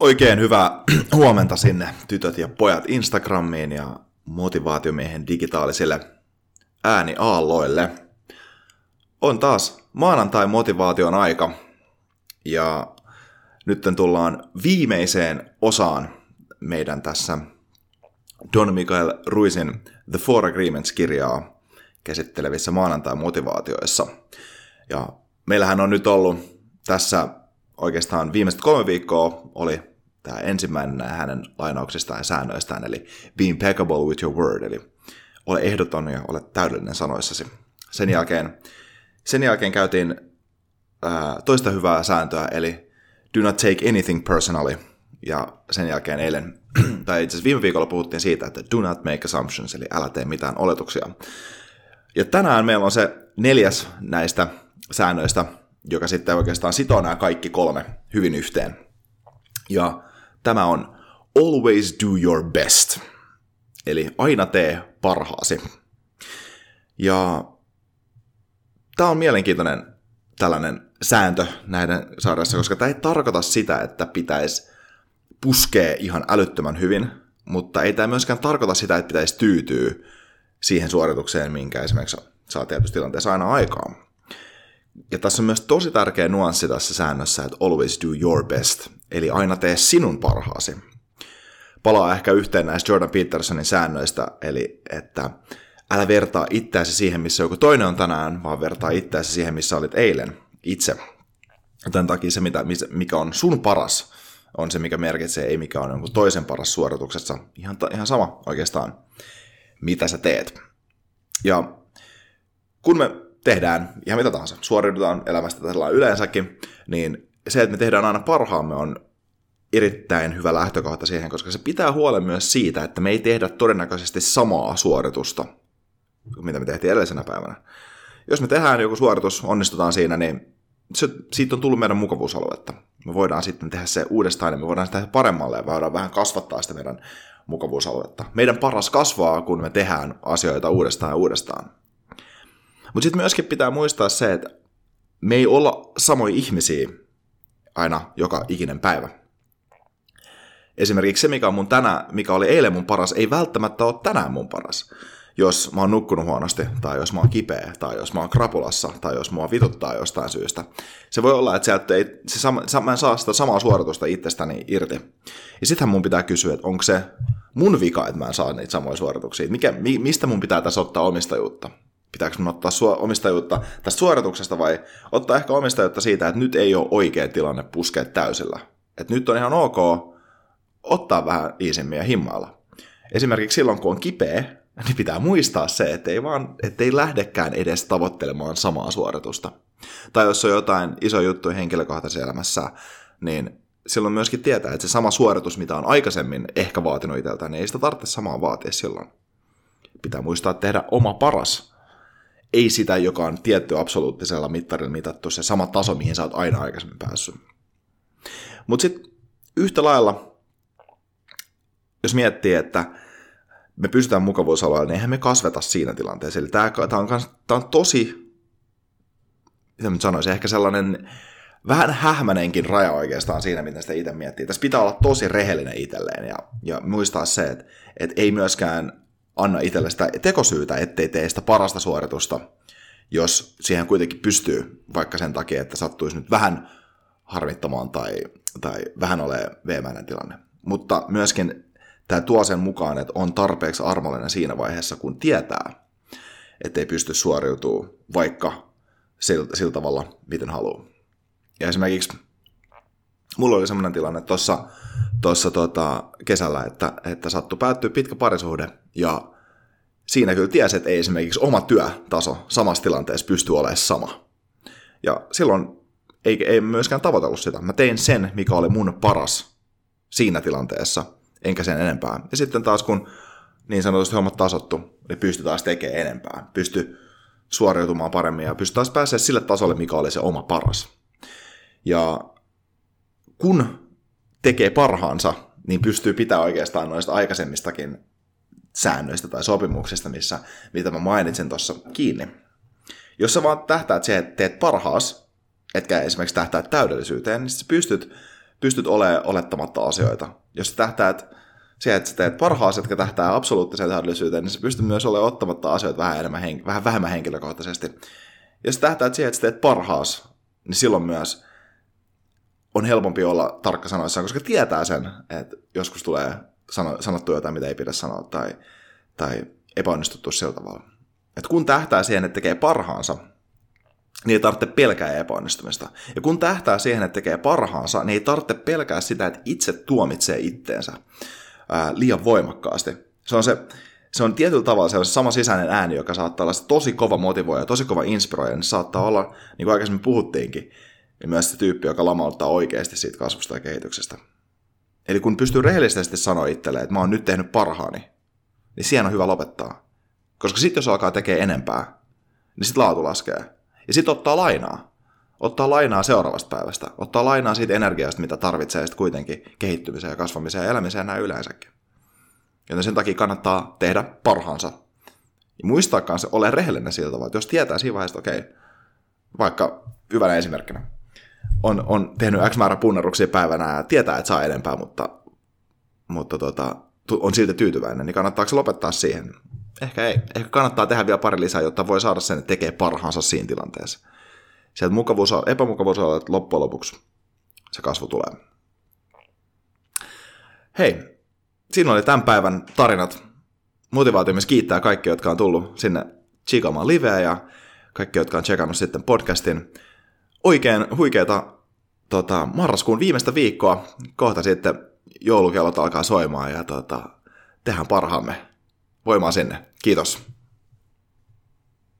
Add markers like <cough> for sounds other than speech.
Oikein hyvää <clears throat> huomenta sinne tytöt ja pojat Instagramiin ja motivaatiomiehen digitaalisille ääniaalloille. On taas maanantai motivaation aika ja nyt tullaan viimeiseen osaan meidän tässä Don Mikael Ruisin The Four Agreements-kirjaa käsittelevissä maanantai-motivaatioissa. Ja meillähän on nyt ollut tässä oikeastaan viimeiset kolme viikkoa oli tämä ensimmäinen hänen lainauksistaan ja säännöistään, eli be impeccable with your word, eli ole ehdoton ja ole täydellinen sanoissasi. Sen jälkeen, sen jälkeen käytiin ää, toista hyvää sääntöä, eli do not take anything personally, ja sen jälkeen eilen, <clears throat> tai itse asiassa viime viikolla puhuttiin siitä, että do not make assumptions, eli älä tee mitään oletuksia. Ja tänään meillä on se neljäs näistä säännöistä, joka sitten oikeastaan sitoo nämä kaikki kolme hyvin yhteen. Ja Tämä on Always do your best. Eli aina tee parhaasi. Ja tämä on mielenkiintoinen tällainen sääntö näiden sarjassa, koska tämä ei tarkoita sitä, että pitäisi puskea ihan älyttömän hyvin, mutta ei tämä myöskään tarkoita sitä, että pitäisi tyytyä siihen suoritukseen, minkä esimerkiksi saa tietysti tilanteessa aina aikaan. Ja tässä on myös tosi tärkeä nuanssi tässä säännössä, että always do your best, eli aina tee sinun parhaasi. Palaa ehkä yhteen näistä Jordan Petersonin säännöistä, eli että älä vertaa itseäsi siihen, missä joku toinen on tänään, vaan vertaa itseäsi siihen, missä olit eilen itse. Tämän takia se, mikä on sun paras, on se, mikä merkitsee, ei mikä on jonkun toisen paras suorituksessa. Ihan, ihan sama oikeastaan, mitä sä teet. Ja kun me tehdään ihan mitä tahansa, suoriudutaan elämästä tällä yleensäkin, niin se, että me tehdään aina parhaamme on erittäin hyvä lähtökohta siihen, koska se pitää huolen myös siitä, että me ei tehdä todennäköisesti samaa suoritusta mitä me tehtiin edellisenä päivänä. Jos me tehdään joku suoritus, onnistutaan siinä, niin se, siitä on tullut meidän mukavuusaluetta. Me voidaan sitten tehdä se uudestaan ja me voidaan sitä tehdä paremmalle ja voidaan vähän kasvattaa sitä meidän mukavuusaluetta. Meidän paras kasvaa, kun me tehdään asioita uudestaan ja uudestaan. Mutta sitten myöskin pitää muistaa se, että me ei olla samoja ihmisiä aina joka ikinen päivä. Esimerkiksi se, mikä on mun tänä, mikä oli eilen mun paras, ei välttämättä ole tänään mun paras. Jos mä oon nukkunut huonosti, tai jos mä oon kipeä, tai jos mä oon krapulassa, tai jos mua vituttaa jostain syystä. Se voi olla, että sieltä ei, se sama, mä en saa sitä samaa suoritusta itsestäni irti. Ja sittenhän mun pitää kysyä, että onko se mun vika, että mä en saa niitä samoja suorituksia. Mikä, mistä mun pitää tässä ottaa omistajuutta? Pitääkö mun ottaa su- omistajuutta tästä suorituksesta vai ottaa ehkä omistajuutta siitä, että nyt ei ole oikea tilanne puskea täysillä. Että nyt on ihan ok ottaa vähän iisemmin ja himmailla. Esimerkiksi silloin, kun on kipeä, niin pitää muistaa se, että ei, vaan, että ei lähdekään edes tavoittelemaan samaa suoritusta. Tai jos on jotain iso juttu henkilökohtaisessa elämässä, niin silloin myöskin tietää, että se sama suoritus, mitä on aikaisemmin ehkä vaatinut itseltään, niin ei sitä tarvitse samaa vaatia silloin. Pitää muistaa tehdä oma paras ei sitä, joka on tietty absoluuttisella mittarilla mitattu, se sama taso, mihin sä oot aina aikaisemmin päässyt. Mutta sitten yhtä lailla, jos miettii, että me pysytään mukavuusalueella, niin eihän me kasveta siinä tilanteessa. Eli tämä on, on tosi mitä mä sanoisin, ehkä sellainen vähän hähmänenkin raja oikeastaan siinä, miten sitä itse miettii. Tässä pitää olla tosi rehellinen itselleen ja, ja muistaa se, että, että ei myöskään anna itselle sitä tekosyytä, ettei tee sitä parasta suoritusta, jos siihen kuitenkin pystyy, vaikka sen takia, että sattuisi nyt vähän harmittamaan tai, tai vähän ole veemäinen tilanne. Mutta myöskin tämä tuo sen mukaan, että on tarpeeksi armollinen siinä vaiheessa, kun tietää, ettei pysty suoriutumaan vaikka sillä, sillä tavalla, miten haluaa. Ja esimerkiksi mulla oli sellainen tilanne tuossa tossa tota, kesällä, että, että sattui päättyä pitkä parisuhde ja siinä kyllä tiesi, että ei esimerkiksi oma työtaso samassa tilanteessa pysty olemaan sama. Ja silloin ei, ei myöskään tavoitellut sitä. Mä tein sen, mikä oli mun paras siinä tilanteessa, enkä sen enempää. Ja sitten taas kun niin sanotusti hommat tasottu, niin pystyi taas tekemään enempää. Pysty suoriutumaan paremmin ja pystyi taas pääsemään sille tasolle, mikä oli se oma paras. Ja kun tekee parhaansa, niin pystyy pitää oikeastaan noista aikaisemmistakin säännöistä tai sopimuksista, missä, mitä mä mainitsin tuossa kiinni. Jos sä vaan tähtäät siihen, että teet parhaas, etkä esimerkiksi tähtää täydellisyyteen, niin sä pystyt, pystyt olemaan olettamatta asioita. Jos sä tähtäät siihen, että sä teet parhaas, etkä tähtää absoluuttiseen täydellisyyteen, niin sä pystyt myös olemaan ottamatta asioita vähän, enemmän, vähän vähemmän henkilökohtaisesti. Jos sä tähtäät siihen, että sä teet parhaas, niin silloin myös on helpompi olla tarkka sanoissaan, koska tietää sen, että joskus tulee sano, sanottu jotain, mitä ei pidä sanoa, tai, tai epäonnistuttu sillä tavalla. Et kun tähtää siihen, että tekee parhaansa, niin ei tarvitse pelkää epäonnistumista. Ja kun tähtää siihen, että tekee parhaansa, niin ei tarvitse pelkää sitä, että itse tuomitsee itteensä ää, liian voimakkaasti. Se on se, se on tietyllä tavalla se, on se sama sisäinen ääni, joka saattaa olla tosi kova motivoija, tosi kova inspiroija, niin saattaa olla, niin kuin aikaisemmin puhuttiinkin, niin myös se tyyppi, joka lamauttaa oikeasti siitä kasvusta ja kehityksestä. Eli kun pystyy rehellisesti sanoa itselleen, että mä oon nyt tehnyt parhaani, niin siihen on hyvä lopettaa. Koska sitten jos alkaa tekemään enempää, niin sitten laatu laskee. Ja sitten ottaa lainaa. Ottaa lainaa seuraavasta päivästä. Ottaa lainaa siitä energiasta, mitä tarvitsee sitten kuitenkin kehittymiseen ja kasvamiseen ja elämiseen näin yleensäkin. Joten sen takia kannattaa tehdä parhaansa. Ja muistaa kanssa, ole rehellinen siltä että jos tietää siinä vaiheessa, okei, okay, vaikka hyvänä esimerkkinä, on, on tehnyt X määrä punneruksia päivänä ja tietää, että saa enempää, mutta, mutta tota, on silti tyytyväinen, niin kannattaako se lopettaa siihen? Ehkä ei. Ehkä kannattaa tehdä vielä pari lisää, jotta voi saada sen, että tekee parhaansa siinä tilanteessa. Sieltä mukavuus, epämukavuus on, että loppujen lopuksi se kasvu tulee. Hei, siinä oli tämän päivän tarinat. Motivaatio myös kiittää kaikki, jotka on tullut sinne Chikamaan liveä ja kaikki, jotka on tsekannut sitten podcastin oikein huikeeta tota, marraskuun viimeistä viikkoa. Kohta sitten joulukellot alkaa soimaan ja tota, tehdään parhaamme. Voimaa sinne. Kiitos.